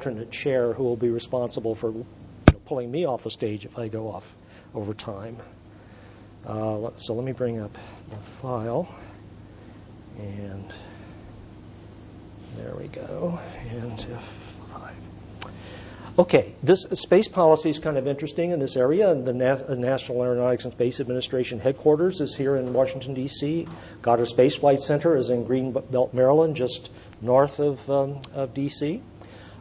alternate chair who will be responsible for pulling me off the stage if I go off over time. Uh, so let me bring up the file. And there we go. And Okay, this space policy is kind of interesting in this area. The National Aeronautics and Space Administration headquarters is here in Washington, D.C. Goddard Space Flight Center is in Greenbelt, Maryland, just north of, um, of D.C.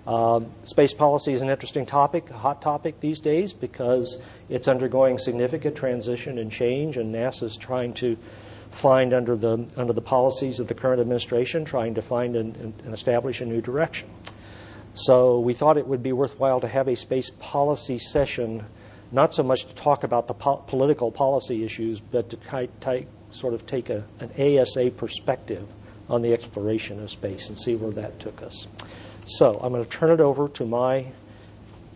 Um, space policy is an interesting topic, a hot topic these days, because it's undergoing significant transition and change, and NASA is trying to find under the under the policies of the current administration, trying to find and, and establish a new direction. So we thought it would be worthwhile to have a space policy session, not so much to talk about the po- political policy issues, but to sort of take a, an ASA perspective on the exploration of space and see where that took us. So I'm going to turn it over to my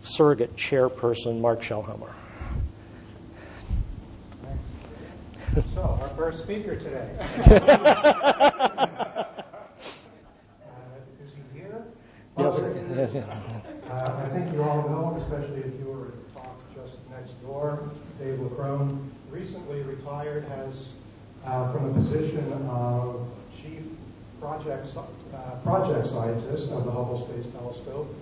surrogate chairperson, Mark Shelhamer. So, our first speaker today. Is he here? Yes. Uh, I think you all know, especially if you were at the talk just next door, Dave Leckrone recently retired, has uh, from the position of chief project uh, project scientist of the Hubble Space Telescope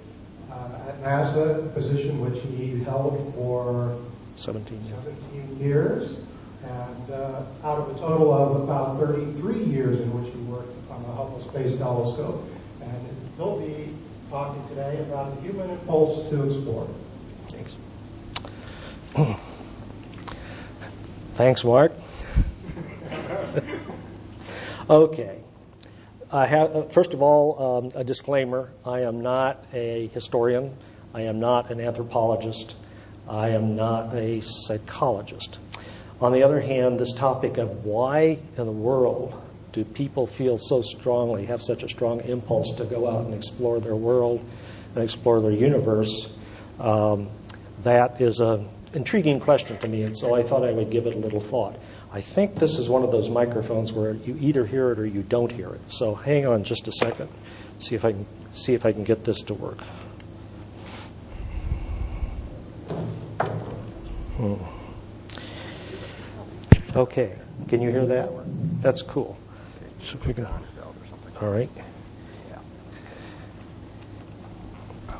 uh, at NASA, a position which he held for 17 years. 17 years. And uh, out of a total of about 33 years in which he worked on the Hubble Space Telescope. And he'll be talking today about the human impulse to explore. Thanks. Thanks, Mark. okay. I have, uh, first of all, um, a disclaimer. I am not a historian. I am not an anthropologist. I am not a psychologist. On the other hand, this topic of why in the world do people feel so strongly, have such a strong impulse to go out and explore their world and explore their universe? Um, that is an intriguing question to me, and so I thought I would give it a little thought. I think this is one of those microphones where you either hear it or you don't hear it. So hang on just a second. See if I can see if I can get this to work. Hmm. Okay, can you hear that? That's cool. So we go. All right.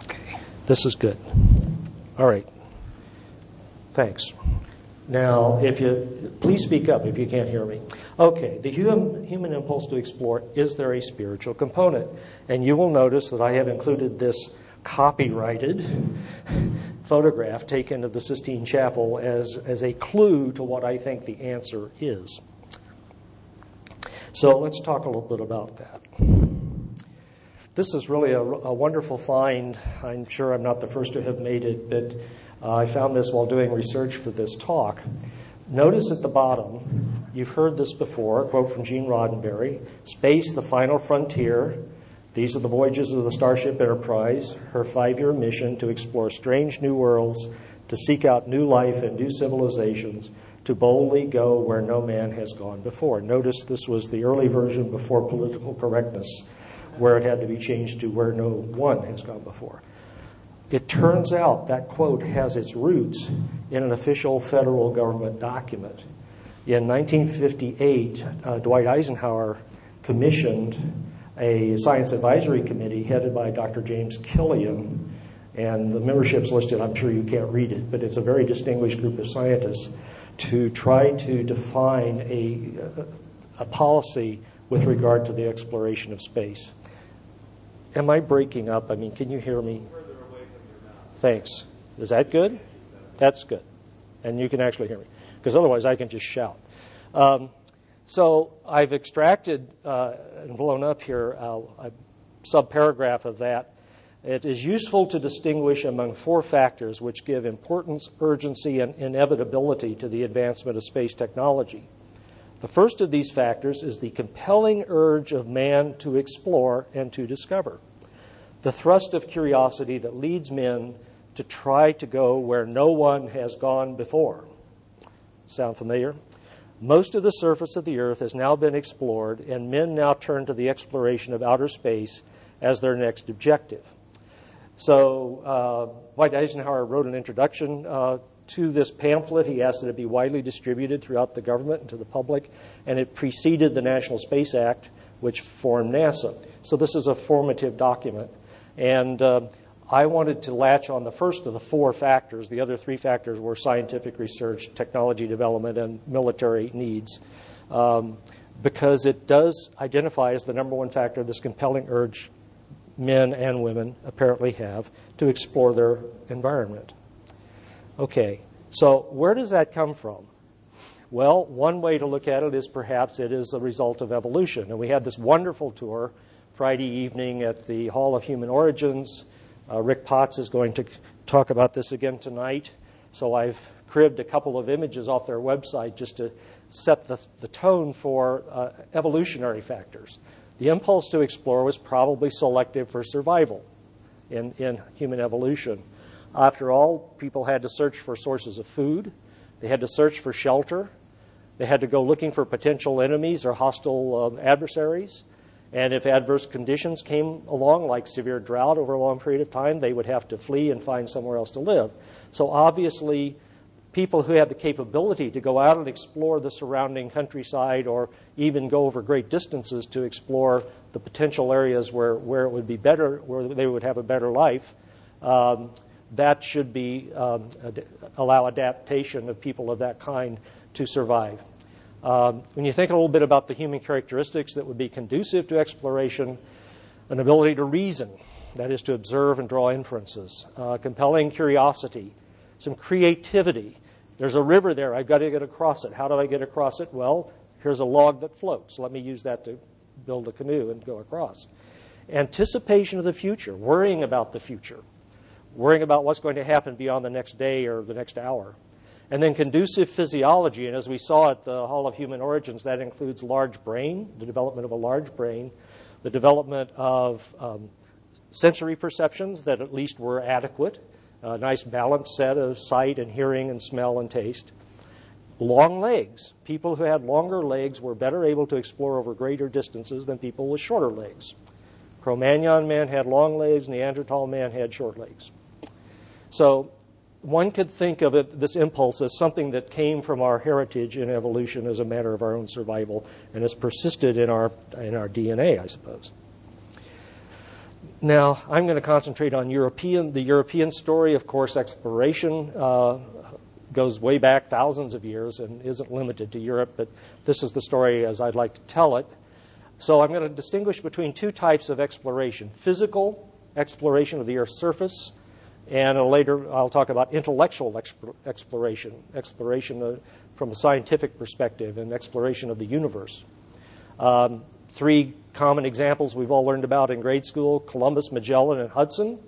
Okay, this is good. All right. Thanks. Now, if you please speak up if you can't hear me. Okay, the human, human impulse to explore is there a spiritual component? And you will notice that I have included this copyrighted photograph taken of the Sistine Chapel as, as a clue to what I think the answer is. So let's talk a little bit about that. This is really a, a wonderful find. I'm sure I'm not the first to have made it, but uh, I found this while doing research for this talk. Notice at the bottom, you've heard this before, a quote from Gene Roddenberry Space, the final frontier. These are the voyages of the Starship Enterprise, her five year mission to explore strange new worlds, to seek out new life and new civilizations, to boldly go where no man has gone before. Notice this was the early version before political correctness, where it had to be changed to where no one has gone before. It turns out that quote has its roots in an official federal government document. In 1958, uh, Dwight Eisenhower commissioned a science advisory committee headed by Dr. James Killian, and the membership's listed. I'm sure you can't read it, but it's a very distinguished group of scientists to try to define a, a policy with regard to the exploration of space. Am I breaking up? I mean, can you hear me? Thanks. Is that good? That's good. And you can actually hear me. Because otherwise I can just shout. Um, so I've extracted uh, and blown up here uh, a subparagraph of that. It is useful to distinguish among four factors which give importance, urgency, and inevitability to the advancement of space technology. The first of these factors is the compelling urge of man to explore and to discover. The thrust of curiosity that leads men to try to go where no one has gone before. Sound familiar? Most of the surface of the earth has now been explored, and men now turn to the exploration of outer space as their next objective. So uh, Dwight Eisenhower wrote an introduction uh, to this pamphlet. He asked that it be widely distributed throughout the government and to the public, and it preceded the National Space Act, which formed NASA. So this is a formative document. And uh, I wanted to latch on the first of the four factors. The other three factors were scientific research, technology development, and military needs. Um, because it does identify as the number one factor this compelling urge men and women apparently have to explore their environment. Okay, so where does that come from? Well, one way to look at it is perhaps it is a result of evolution. And we had this wonderful tour Friday evening at the Hall of Human Origins. Uh, Rick Potts is going to talk about this again tonight. So I've cribbed a couple of images off their website just to set the, the tone for uh, evolutionary factors. The impulse to explore was probably selective for survival in, in human evolution. After all, people had to search for sources of food, they had to search for shelter, they had to go looking for potential enemies or hostile um, adversaries. And if adverse conditions came along, like severe drought over a long period of time, they would have to flee and find somewhere else to live. So obviously, people who had the capability to go out and explore the surrounding countryside or even go over great distances to explore the potential areas where, where it would be better, where they would have a better life, um, that should be um, ad- allow adaptation of people of that kind to survive. Um, when you think a little bit about the human characteristics that would be conducive to exploration, an ability to reason, that is to observe and draw inferences, uh, compelling curiosity, some creativity, there's a river there. I've got to get across it. How do I get across it? Well, here's a log that floats. Let me use that to build a canoe and go across. Anticipation of the future, worrying about the future, worrying about what's going to happen beyond the next day or the next hour. And then conducive physiology, and as we saw at the Hall of Human Origins, that includes large brain, the development of a large brain, the development of um, sensory perceptions that at least were adequate, a nice balanced set of sight and hearing and smell and taste. Long legs. People who had longer legs were better able to explore over greater distances than people with shorter legs. Cro Magnon man had long legs, Neanderthal man had short legs. So one could think of it, this impulse, as something that came from our heritage in evolution as a matter of our own survival and has persisted in our, in our DNA, I suppose. Now, I'm going to concentrate on European, the European story. Of course, exploration uh, goes way back thousands of years and isn't limited to Europe, but this is the story as I'd like to tell it. So I'm going to distinguish between two types of exploration physical exploration of the Earth's surface, and later I'll talk about intellectual exploration, exploration from a scientific perspective, and exploration of the universe. Um, three common examples we've all learned about in grade school Columbus, Magellan, and Hudson.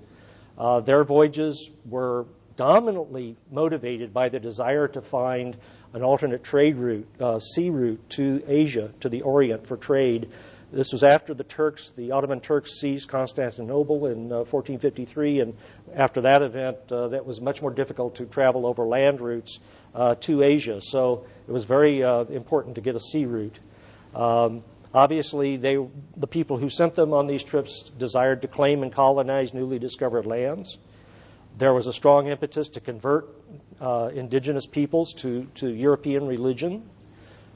Uh, their voyages were dominantly motivated by the desire to find an alternate trade route, uh, sea route to Asia, to the Orient for trade. This was after the Turks, the Ottoman Turks seized Constantinople in uh, 1453, and after that event, uh, that was much more difficult to travel over land routes uh, to Asia. So it was very uh, important to get a sea route. Um, Obviously, they, the people who sent them on these trips desired to claim and colonize newly discovered lands. There was a strong impetus to convert uh, indigenous peoples to, to European religion.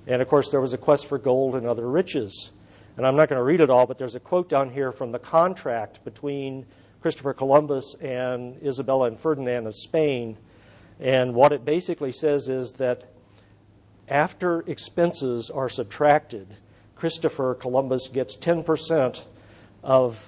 And of course, there was a quest for gold and other riches. And I'm not going to read it all, but there's a quote down here from the contract between Christopher Columbus and Isabella and Ferdinand of Spain. And what it basically says is that after expenses are subtracted, Christopher Columbus gets 10% of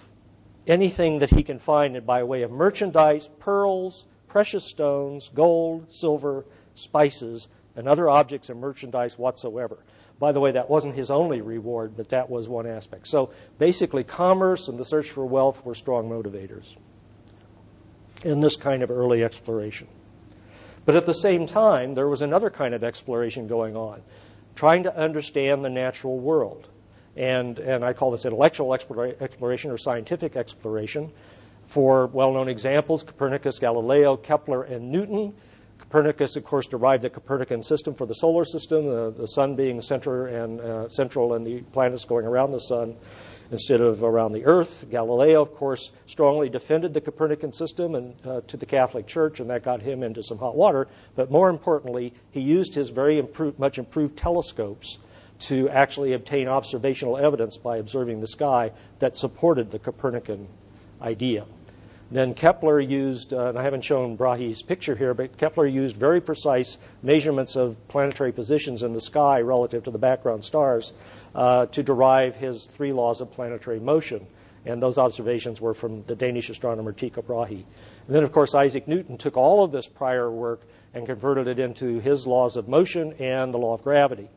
anything that he can find by way of merchandise, pearls, precious stones, gold, silver, spices, and other objects of merchandise whatsoever. By the way, that wasn't his only reward, but that was one aspect. So basically, commerce and the search for wealth were strong motivators in this kind of early exploration. But at the same time, there was another kind of exploration going on trying to understand the natural world. And, and I call this intellectual exploration or scientific exploration. For well known examples, Copernicus, Galileo, Kepler, and Newton. Copernicus, of course, derived the Copernican system for the solar system, the, the sun being center and, uh, central and the planets going around the sun. instead of around the Earth. Galileo, of course, strongly defended the Copernican system and uh, to the Catholic Church, and that got him into some hot water. But more importantly, he used his very improved, much improved telescopes to actually obtain observational evidence by observing the sky that supported the Copernican idea. Then Kepler used, uh, and I haven't shown Brahe's picture here, but Kepler used very precise measurements of planetary positions in the sky relative to the background stars uh, to derive his three laws of planetary motion. And those observations were from the Danish astronomer Tycho Brahe. And then, of course, Isaac Newton took all of this prior work and converted it into his laws of motion and the law of gravity.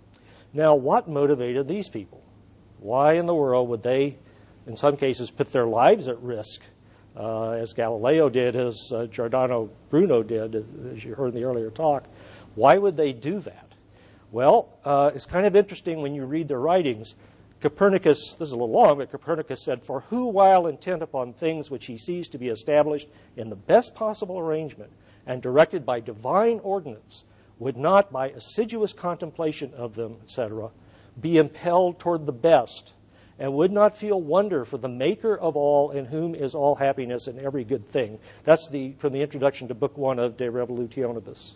Now, what motivated these people? Why in the world would they, in some cases, put their lives at risk uh, as Galileo did, as uh, Giordano Bruno did, as you heard in the earlier talk. Why would they do that? Well, uh, it's kind of interesting when you read their writings. Copernicus, this is a little long, but Copernicus said, For who, while intent upon things which he sees to be established in the best possible arrangement and directed by divine ordinance, would not, by assiduous contemplation of them, etc., be impelled toward the best and would not feel wonder for the maker of all in whom is all happiness and every good thing. That's the, from the introduction to book one of De Revolutionibus.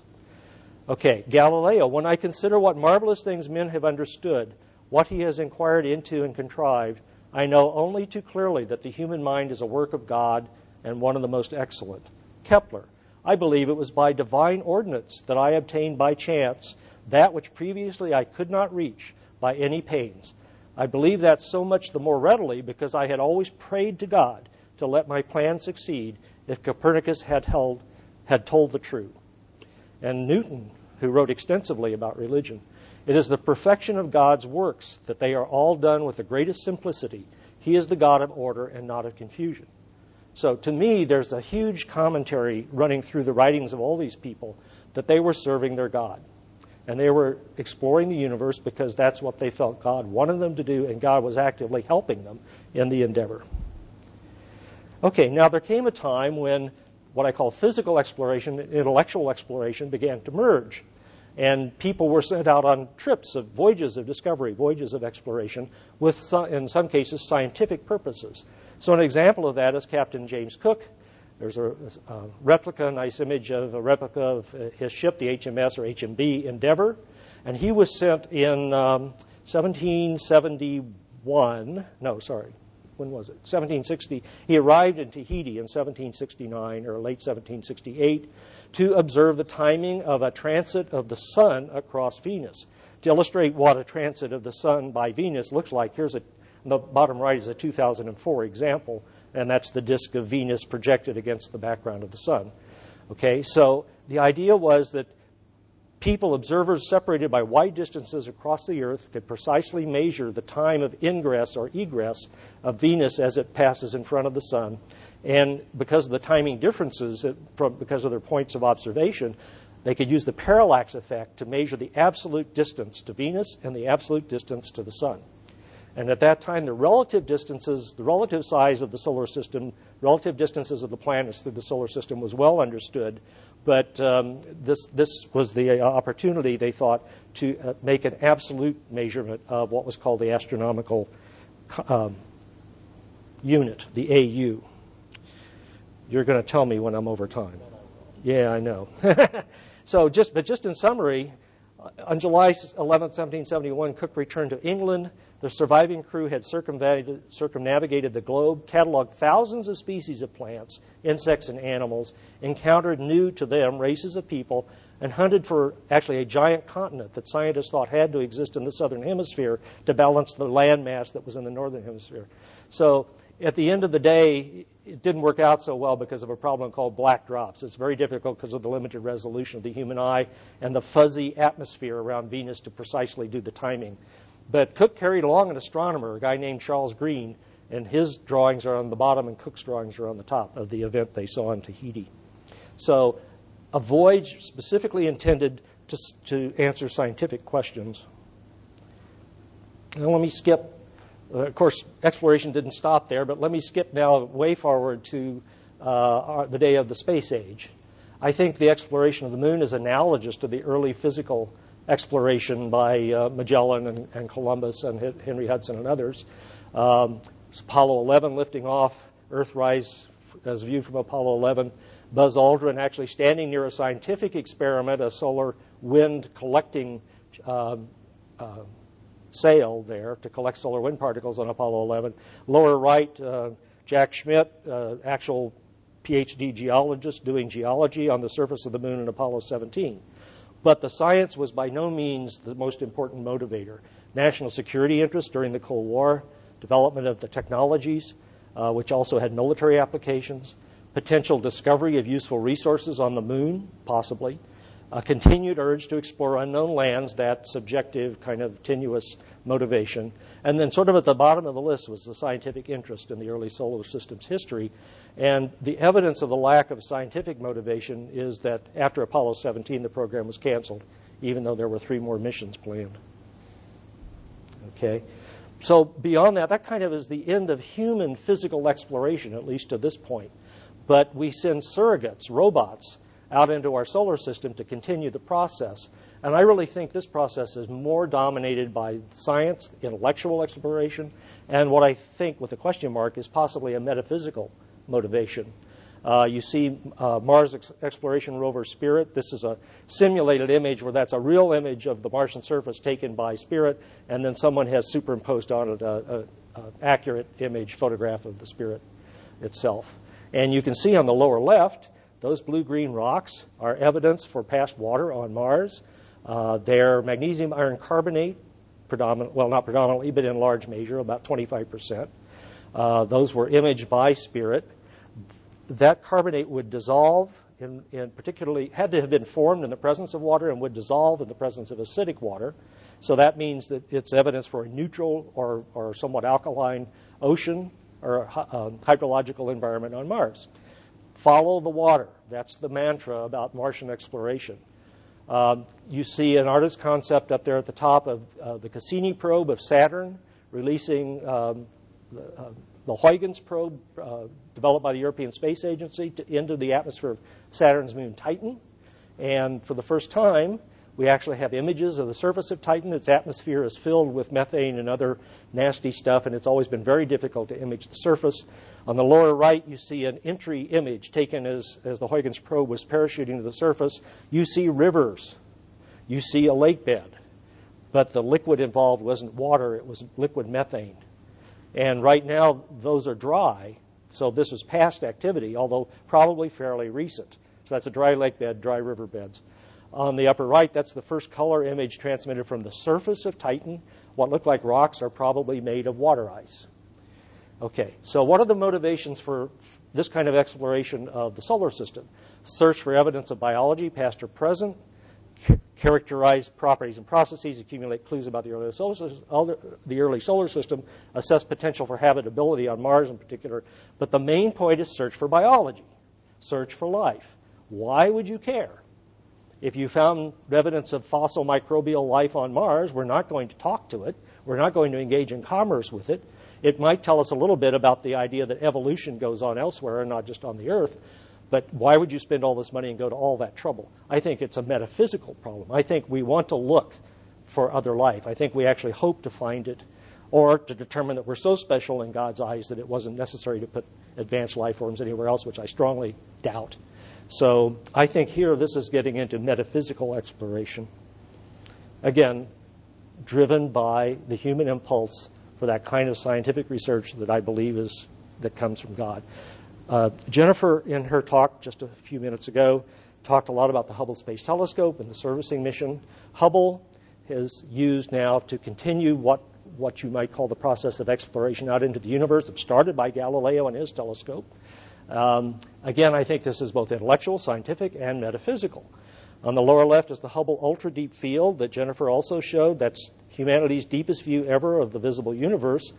Okay, Galileo, when I consider what marvelous things men have understood, what he has inquired into and contrived, I know only too clearly that the human mind is a work of God and one of the most excellent. Kepler, I believe it was by divine ordinance that I obtained by chance that which previously I could not reach by any pains I believe that so much the more readily because I had always prayed to God to let my plan succeed if Copernicus had, held, had told the truth. And Newton, who wrote extensively about religion, it is the perfection of God's works that they are all done with the greatest simplicity. He is the God of order and not of confusion. So to me, there's a huge commentary running through the writings of all these people that they were serving their God and they were exploring the universe because that's what they felt God wanted them to do, and God was actively helping them in the endeavor. Okay, now there came a time when what I call physical exploration, intellectual exploration, began to merge. And people were sent out on trips of voyages of discovery, voyages of exploration, with, some, in some cases, scientific purposes. So, an example of that is Captain James Cook, there's a, a, replica, a nice image of a replica of his ship, the HMS or HMB Endeavour. And he was sent in um, 1771. No, sorry. When was it? 1760. He arrived in Tahiti in 1769 or late 1768 to observe the timing of a transit of the sun across Venus. To illustrate what a transit of the sun by Venus looks like, here's a, the bottom right is a 2004 example and that's the disk of Venus projected against the background of the sun. Okay, so the idea was that people, observers separated by wide distances across the Earth, could precisely measure the time of ingress or egress of Venus as it passes in front of the sun. And because of the timing differences, because of their points of observation, they could use the parallax effect to measure the absolute distance to Venus and the absolute distance to the sun. And at that time, the relative distances, the relative size of the solar system, relative distances of the planets through the solar system was well understood. But um, this, this was the uh, opportunity, they thought, to uh, make an absolute measurement of what was called the astronomical um, unit, the AU. You're going to tell me when I'm over time. Yeah, I know. so, just, but just in summary, uh, on July 11, 1771, Cook returned to England the surviving crew had circumnavigated the globe, cataloged thousands of species of plants, insects, and animals, encountered new to them races of people, and hunted for actually a giant continent that scientists thought had to exist in the southern hemisphere to balance the landmass that was in the northern hemisphere. So at the end of the day, it didn't work out so well because of a problem called black drops. It's very difficult because of the limited resolution of the human eye and the fuzzy atmosphere around Venus to precisely do the timing. But Cook carried along an astronomer, a guy named Charles Green, and his drawings are on the bottom and Cook's drawings are on the top of the event they saw in Tahiti. So, a voyage specifically intended to, to answer scientific questions. Now, let me skip. Uh, of course, exploration didn't stop there, but let me skip now way forward to uh, the day of the space age. I think the exploration of the moon is analogous to the early physical exploration by uh, Magellan and, and, Columbus and Henry Hudson and others. Um, Apollo 11 lifting off, Earthrise as viewed from Apollo 11. Buzz Aldrin actually standing near a scientific experiment, a solar wind collecting uh, uh, sail there to collect solar wind particles on Apollo 11. Lower right, uh, Jack Schmitt, uh, actual PhD geologist doing geology on the surface of the moon in Apollo 17. But the science was by no means the most important motivator. National security interests during the Cold War, development of the technologies, uh, which also had military applications, potential discovery of useful resources on the moon, possibly, a continued urge to explore unknown lands, that subjective, kind of tenuous motivation. And then, sort of at the bottom of the list, was the scientific interest in the early solar system's history. And the evidence of the lack of scientific motivation is that after Apollo 17, the program was canceled, even though there were three more missions planned. Okay? So, beyond that, that kind of is the end of human physical exploration, at least to this point. But we send surrogates, robots, out into our solar system to continue the process. And I really think this process is more dominated by science, intellectual exploration, and what I think, with a question mark, is possibly a metaphysical motivation. Uh, you see uh, Mars ex- exploration rover Spirit. This is a simulated image where that's a real image of the Martian surface taken by Spirit, and then someone has superimposed on it an accurate image photograph of the Spirit itself. And you can see on the lower left those blue green rocks are evidence for past water on Mars. Uh, they're magnesium iron carbonate, predominant, well, not predominantly, but in large measure, about 25%. Uh, those were imaged by Spirit. That carbonate would dissolve, in, in particularly, had to have been formed in the presence of water and would dissolve in the presence of acidic water. So that means that it's evidence for a neutral or, or somewhat alkaline ocean or uh, hydrological environment on Mars. Follow the water. That's the mantra about Martian exploration. Um, you see an artist's concept up there at the top of uh, the Cassini probe of Saturn, releasing um, the, uh, the, Huygens probe uh, developed by the European Space Agency to, into the atmosphere of Saturn's moon Titan. And for the first time, we actually have images of the surface of Titan. Its atmosphere is filled with methane and other nasty stuff, and it's always been very difficult to image the surface. On the lower right, you see an entry image taken as, as the Huygens probe was parachuting to the surface. You see rivers. You see a lake bed. But the liquid involved wasn't water, it was liquid methane. And right now, those are dry. So this was past activity, although probably fairly recent. So that's a dry lake bed, dry river beds. On the upper right, that's the first color image transmitted from the surface of Titan. What look like rocks are probably made of water ice. Okay, so what are the motivations for this kind of exploration of the solar system? Search for evidence of biology, past or present, characterize properties and processes, accumulate clues about the early, solar the early solar system, assess potential for habitability on Mars in particular. But the main point is search for biology, search for life. Why would you care? If you found evidence of fossil microbial life on Mars, we're not going to talk to it. We're not going to engage in commerce with it. It might tell us a little bit about the idea that evolution goes on elsewhere and not just on the Earth. But why would you spend all this money and go to all that trouble? I think it's a metaphysical problem. I think we want to look for other life. I think we actually hope to find it or to determine that we're so special in God's eyes that it wasn't necessary to put advanced life forms anywhere else, which I strongly doubt. So I think here this is getting into metaphysical exploration. Again, driven by the human impulse for that kind of scientific research that I believe is that comes from God. Uh, Jennifer, in her talk just a few minutes ago, talked a lot about the Hubble Space Telescope and the servicing mission. Hubble is used now to continue what what you might call the process of exploration out into the universe that started by Galileo and his telescope. Um, again, I think this is both intellectual, scientific, and metaphysical. On the lower left is the Hubble Ultra Deep Field that Jennifer also showed. That's humanity's deepest view ever of the visible universe.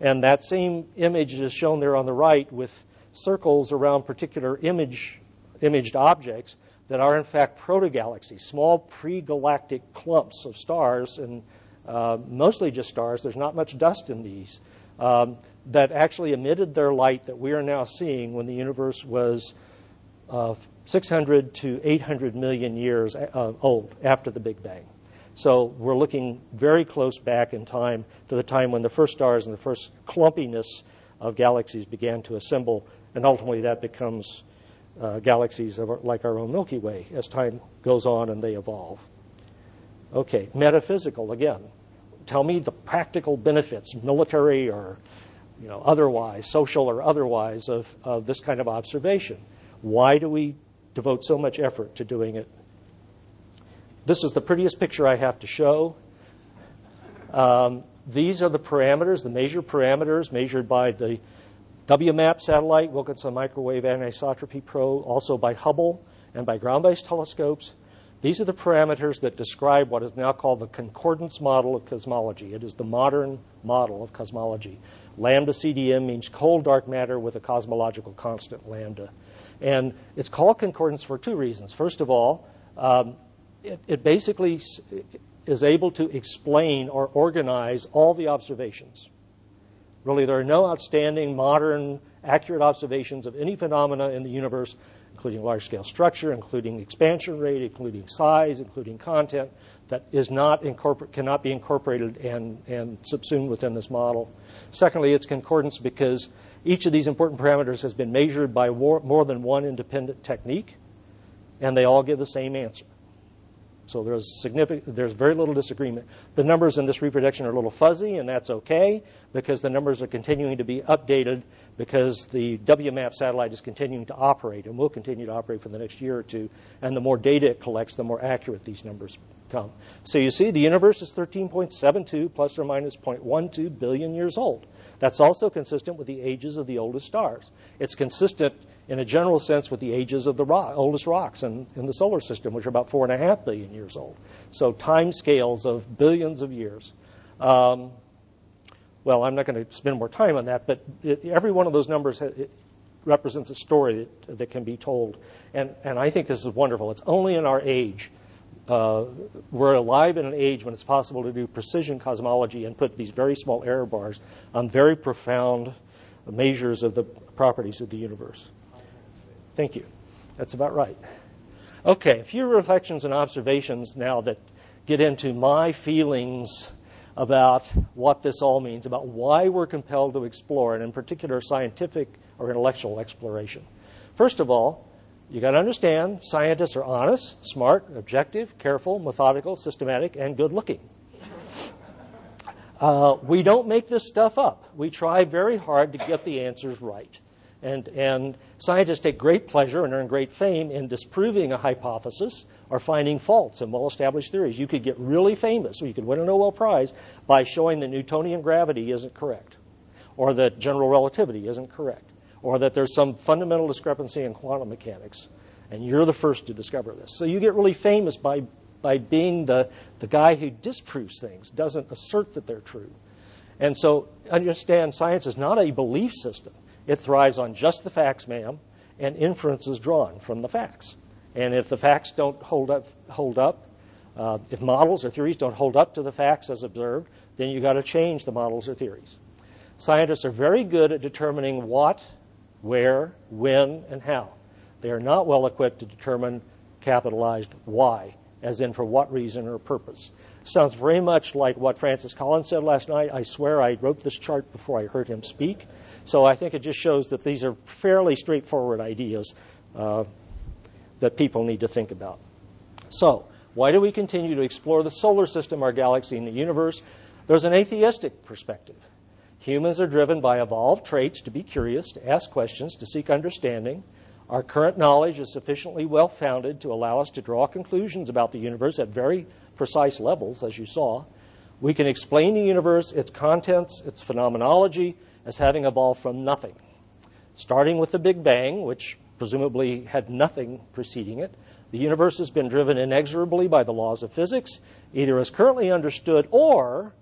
And that same image is shown there on the right with circles around particular image, imaged objects that are in fact protogalaxies, small pre-galactic clumps of stars, and uh, mostly just stars. There's not much dust in these. Um, that actually emitted their light that we are now seeing when the universe was uh, 600 to 800 million years uh, old after the Big Bang. So we're looking very close back in time to the time when the first stars and the first clumpiness of galaxies began to assemble, and ultimately that becomes uh, galaxies our, like our own Milky Way as time goes on and they evolve. Okay, metaphysical again. Tell me the practical benefits, military or you know, otherwise, social or otherwise, of, of this kind of observation. Why do we devote so much effort to doing it? This is the prettiest picture I have to show. Um, these are the parameters, the major parameters measured by the WMAP satellite, Wilkinson Microwave Anisotropy Probe, also by Hubble and by ground based telescopes. These are the parameters that describe what is now called the concordance model of cosmology. It is the modern model of cosmology. Lambda CDM means cold dark matter with a cosmological constant lambda. And it's called concordance for two reasons. First of all, um, it, it basically is able to explain or organize all the observations. Really, there are no outstanding, modern, accurate observations of any phenomena in the universe, including large scale structure, including expansion rate, including size, including content, that is not incorpor- cannot be incorporated and, and subsumed within this model. Secondly, it's concordance because each of these important parameters has been measured by war- more than one independent technique, and they all give the same answer. So there's significant, there's very little disagreement. The numbers in this reproduction are a little fuzzy, and that's okay because the numbers are continuing to be updated because the WMAP satellite is continuing to operate and will continue to operate for the next year or two. And the more data it collects, the more accurate these numbers come. So you see, the universe is 13.72 plus or minus 0.12 billion years old. That's also consistent with the ages of the oldest stars. It's consistent in a general sense with the ages of the rock, oldest rocks in, in the solar system, which are about four and a half billion years old. So time scales of billions of years. Um, well, I'm not going to spend more time on that, but it, every one of those numbers represents a story that, that, can be told. And, and I think this is wonderful. It's only in our age. Uh, we're alive in an age when it's possible to do precision cosmology and put these very small error bars on very profound measures of the properties of the universe. Thank you. That's about right. Okay, a few reflections and observations now that get into my feelings about what this all means, about why we're compelled to explore, and in particular, scientific or intellectual exploration. First of all, you got to understand scientists are honest, smart, objective, careful, methodical, systematic, and good looking. Uh, we don't make this stuff up. We try very hard to get the answers right. And, and scientists take great pleasure and earn great fame in disproving a hypothesis or finding faults in well established theories. You could get really famous, or you could win a Nobel Prize by showing that Newtonian gravity isn't correct, or that general relativity isn't correct, or that there's some fundamental discrepancy in quantum mechanics. And you're the first to discover this. So you get really famous by, by being the, the guy who disproves things, doesn't assert that they're true. And so understand science is not a belief system. It thrives on just the facts, ma'am, and inferences drawn from the facts. And if the facts don't hold up, hold up uh, if models or theories don't hold up to the facts as observed, then you've got to change the models or theories. Scientists are very good at determining what, where, when, and how. They are not well equipped to determine capitalized why, as in for what reason or purpose. Sounds very much like what Francis Collins said last night. I swear I wrote this chart before I heard him speak. So I think it just shows that these are fairly straightforward ideas uh, that people need to think about. So, why do we continue to explore the solar system, our galaxy, and the universe? There's an atheistic perspective. Humans are driven by evolved traits to be curious, to ask questions, to seek understanding. Our current knowledge is sufficiently well founded to allow us to draw conclusions about the universe at very precise levels, as you saw. We can explain the universe, its contents, its phenomenology, as having evolved from nothing. Starting with the Big Bang, which presumably had nothing preceding it, the universe has been driven inexorably by the laws of physics, either as currently understood or,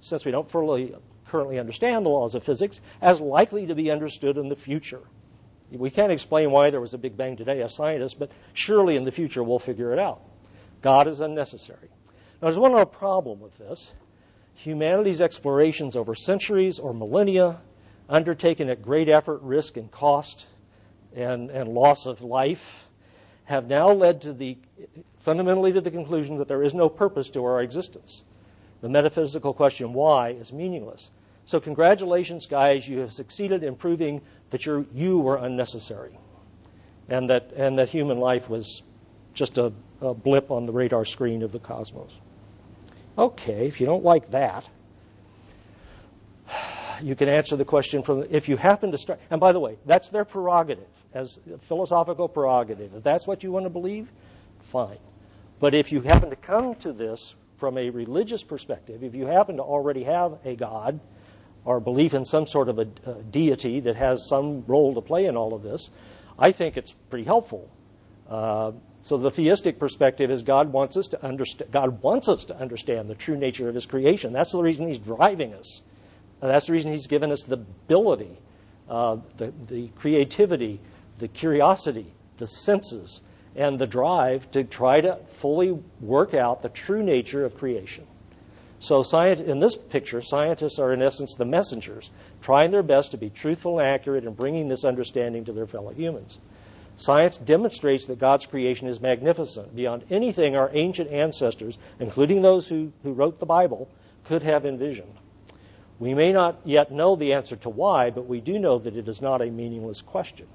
since we don't fully currently understand the laws of physics, as likely to be understood in the future. We can't explain why there was a Big Bang today as scientists, but surely in the future we'll figure it out. God is unnecessary. Now, there's one other problem with this. Humanity's explorations over centuries or millennia, undertaken at great effort, risk, and cost, and, and loss of life, have now led to the fundamentally to the conclusion that there is no purpose to our existence. The metaphysical question why is meaningless. So, congratulations, guys. You have succeeded in proving that you you were unnecessary and that, and that human life was just a, a blip on the radar screen of the cosmos. Okay, if you don't like that, you can answer the question from if you happen to start. And by the way, that's their prerogative as philosophical prerogative. If that's what you want to believe, fine. But if you happen to come to this from a religious perspective, if you happen to already have a God or belief in some sort of a, a deity that has some role to play in all of this, I think it's pretty helpful. Uh, so the theistic perspective is God wants us to understand. God wants us to understand the true nature of His creation. That's the reason He's driving us. And that's the reason He's given us the ability, uh, the, the creativity, the curiosity, the senses, and the drive to try to fully work out the true nature of creation. So, in this picture, scientists are in essence the messengers, trying their best to be truthful and accurate in bringing this understanding to their fellow humans. Science demonstrates that God's creation is magnificent, beyond anything our ancient ancestors, including those who, who wrote the Bible, could have envisioned. We may not yet know the answer to why, but we do know that it is not a meaningless question.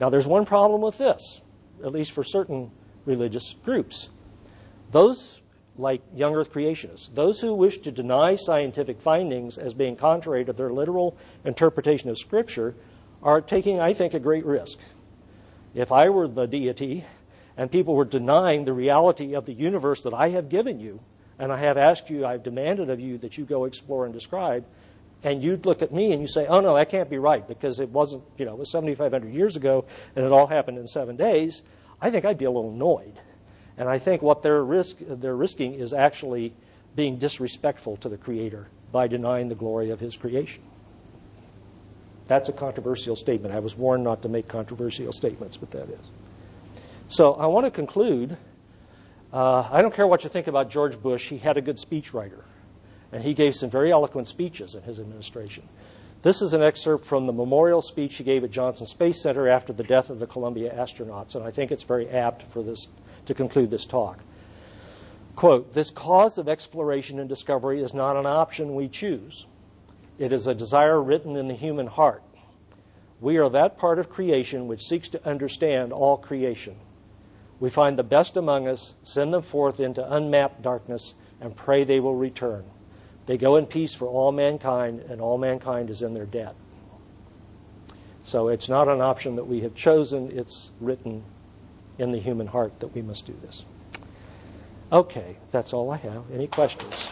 Now, there's one problem with this, at least for certain religious groups. Those like young earth creationists, those who wish to deny scientific findings as being contrary to their literal interpretation of Scripture, are taking, I think, a great risk. If I were the deity and people were denying the reality of the universe that I have given you, and I have asked you, I've demanded of you that you go explore and describe, and you'd look at me and you say, oh no, that can't be right because it wasn't, you know, it was 7,500 years ago and it all happened in seven days, I think I'd be a little annoyed. And I think what they're, risk, they're risking is actually being disrespectful to the Creator by denying the glory of His creation. That's a controversial statement. I was warned not to make controversial statements, but that is. So I want to conclude. Uh, I don't care what you think about George Bush, he had a good speechwriter, and he gave some very eloquent speeches in his administration. This is an excerpt from the memorial speech he gave at Johnson Space Center after the death of the Columbia astronauts, and I think it's very apt for this to conclude this talk. Quote, this cause of exploration and discovery is not an option we choose. It is a desire written in the human heart. We are that part of creation which seeks to understand all creation. We find the best among us, send them forth into unmapped darkness, and pray they will return. They go in peace for all mankind, and all mankind is in their debt. So it's not an option that we have chosen, it's written in the human heart that we must do this. Okay, that's all I have. Any questions?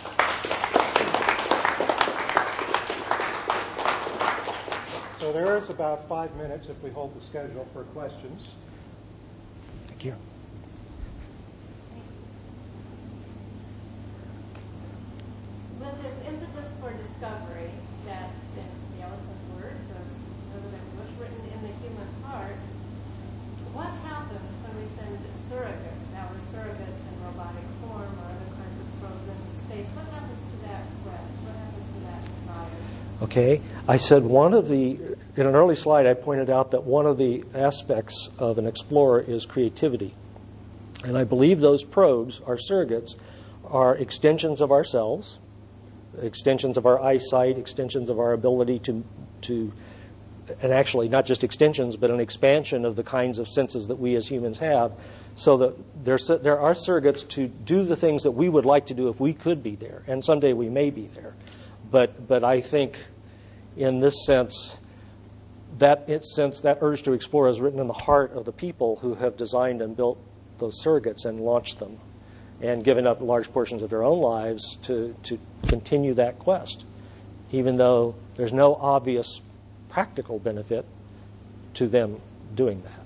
So there is about five minutes if we hold the schedule for questions. Thank you. With this impetus for discovery that's in the eloquent words of President Bush written in the human heart, what happens when we send surrogates, our surrogates in robotic form or other kinds of probes into space? What happens to that quest? What happens to that desire? Okay, I said one of the, in an early slide, I pointed out that one of the aspects of an explorer is creativity. And I believe those probes, our surrogates, are extensions of ourselves, extensions of our eyesight, extensions of our ability to, to and actually not just extensions, but an expansion of the kinds of senses that we as humans have, so that there, there are surrogates to do the things that we would like to do if we could be there, and someday we may be there. But, but I think in this sense, that sense, that urge to explore is written in the heart of the people who have designed and built those surrogates and launched them and given up large portions of their own lives to, to continue that quest, even though there's no obvious practical benefit to them doing that.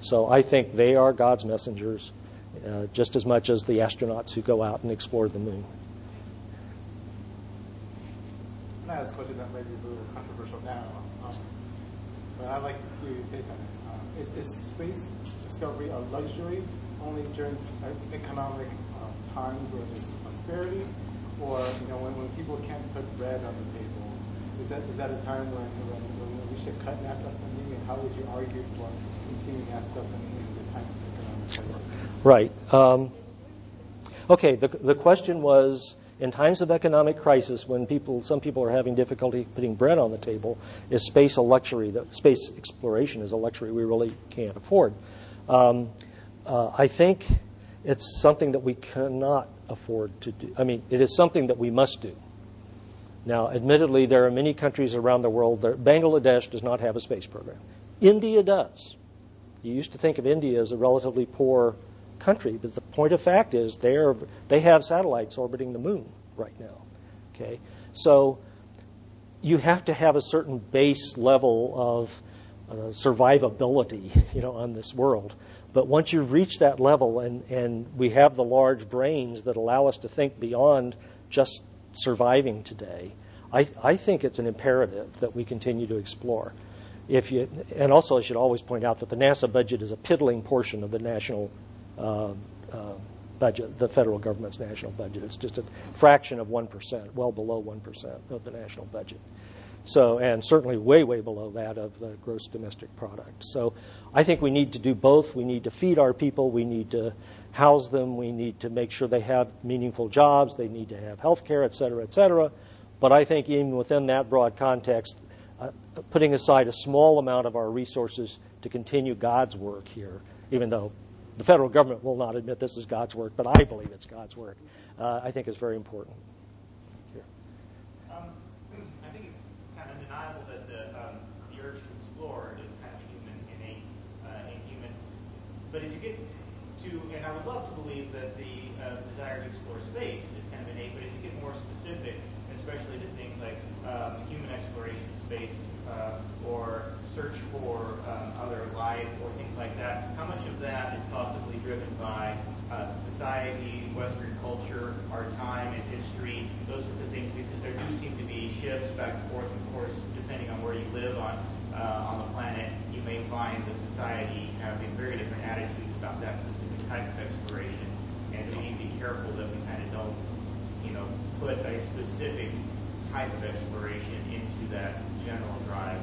So I think they are God's messengers uh, just as much as the astronauts who go out and explore the moon. I ask a question that might be a little controversial I'd like to hear your take on it. Uh, is, is space discovery a luxury only during economic uh, times where there's prosperity, or you know when, when people can't put bread on the table? Is that is that a time when, when, when we should cut NASA funding, and how would you argue for continuing NASA funding in the times of economic crisis? Right. Um, okay. The the question was in times of economic crisis, when people, some people are having difficulty putting bread on the table, is space a luxury? That space exploration is a luxury we really can't afford. Um, uh, I think it's something that we cannot afford to do. I mean, it is something that we must do. Now, admittedly, there are many countries around the world. That, Bangladesh does not have a space program. India does. You used to think of India as a relatively poor country, but the point of fact is they are they have satellites orbiting the moon right now. Okay, so you have to have a certain base level of uh, survivability, you know, on this world. But once you reach that level, and, and we have the large brains that allow us to think beyond just surviving today, I, I think it's an imperative that we continue to explore. If you, and also, I should always point out that the NASA budget is a piddling portion of the national budget, the federal government's national budget. It's just a fraction of 1%, well below 1% of the national budget. So, and certainly way, way below that of the gross domestic product. So, I think we need to do both. We need to feed our people. We need to house them. We need to make sure they have meaningful jobs. They need to have health care, et cetera, et cetera. But I think even within that broad context, uh, putting aside a small amount of our resources to continue God's work here, even though the federal government will not admit this is God's work, but I believe it's God's work, uh, I think is very important. Here. Um, I think it's kind of undeniable that the, um, the urge to explore is kind of human, innate, uh, inhuman. But as you get to, and I would love to believe that the uh, desire to explore space is kind of innate, but as you get more specific, especially to things like um, human exploration space uh, or search for um, other life or things like that, how much of that is possibly driven by uh, society, Western culture, our time and history, those sorts of things, because there do seem to be shifts back and forth, of course, depending on where you live on uh, on the planet, you may find the society having very different attitudes about that specific type of exploration. And we need to be careful that we kind of don't, you know, put a specific type of exploration into that general drive.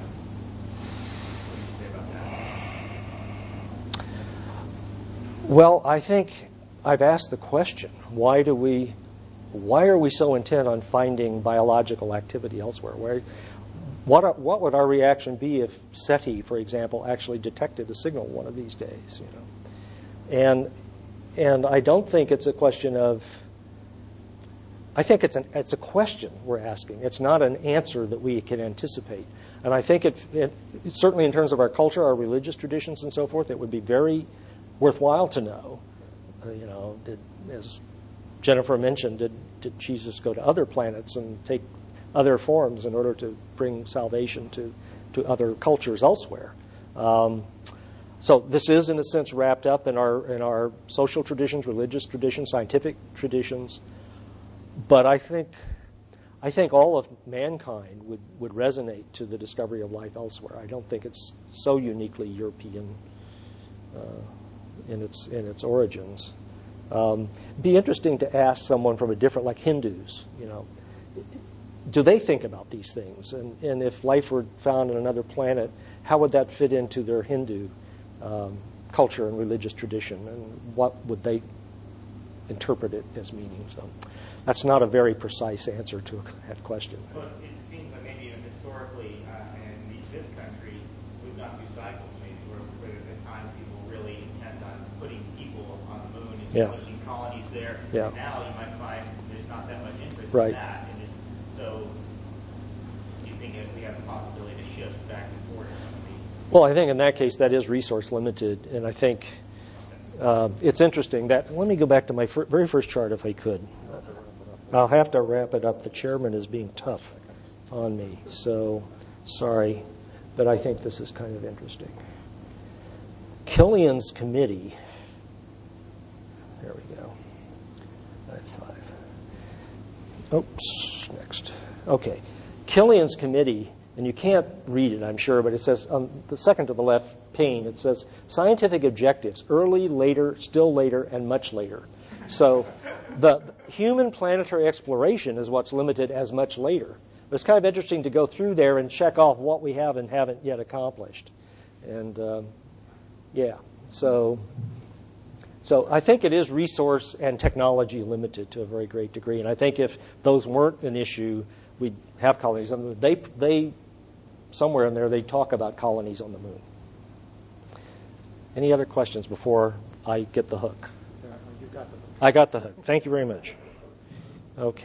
Well, I think I've asked the question: Why do we? Why are we so intent on finding biological activity elsewhere? Where, what, are, what would our reaction be if SETI, for example, actually detected a signal one of these days? You know, and and I don't think it's a question of I think it's, an, it's a question we're asking. It's not an answer that we can anticipate. And I think it, it, certainly in terms of our culture, our religious traditions, and so forth, it would be very worthwhile to know. You know, did, as Jennifer mentioned, did, did Jesus go to other planets and take other forms in order to bring salvation to, to other cultures elsewhere? Um, so this is, in a sense, wrapped up in our in our social traditions, religious traditions, scientific traditions. But I think, I think all of mankind would, would resonate to the discovery of life elsewhere. I don't think it's so uniquely European uh, in, its, in its origins. Um, be interesting to ask someone from a different, like Hindus, you know, do they think about these things? And, and if life were found on another planet, how would that fit into their Hindu um, culture and religious tradition? And what would they interpret it as meaning? So. That's not a very precise answer to that question. Well, it seems like maybe even historically uh, in this country, we've gone through cycles maybe where, where at times people really intent on putting people on the moon and yeah. colonies there. Yeah. Now you might find there's not that much interest right. in that. And just, so do you think we have the possibility to shift back and forth? Well, I think in that case that is resource limited, and I think uh, it's interesting that. Let me go back to my fir- very first chart, if I could. I'll have to wrap it up. The chairman is being tough on me, so sorry, but I think this is kind of interesting. Killian's committee. There we go. Nine Five. Oops, next. Okay. Killian's committee, and you can't read it, I'm sure, but it says on the second to the left pane, it says scientific objectives early, later, still later, and much later. So the human planetary exploration is what's limited as much later. But it's kind of interesting to go through there and check off what we have and haven't yet accomplished. And um, yeah, so So I think it is resource and technology limited to a very great degree. And I think if those weren't an issue, we'd have colonies. And they, they, somewhere in there, they talk about colonies on the moon. Any other questions before I get the hook? Yeah, you got the I got the hook. Thank you very much. Okay.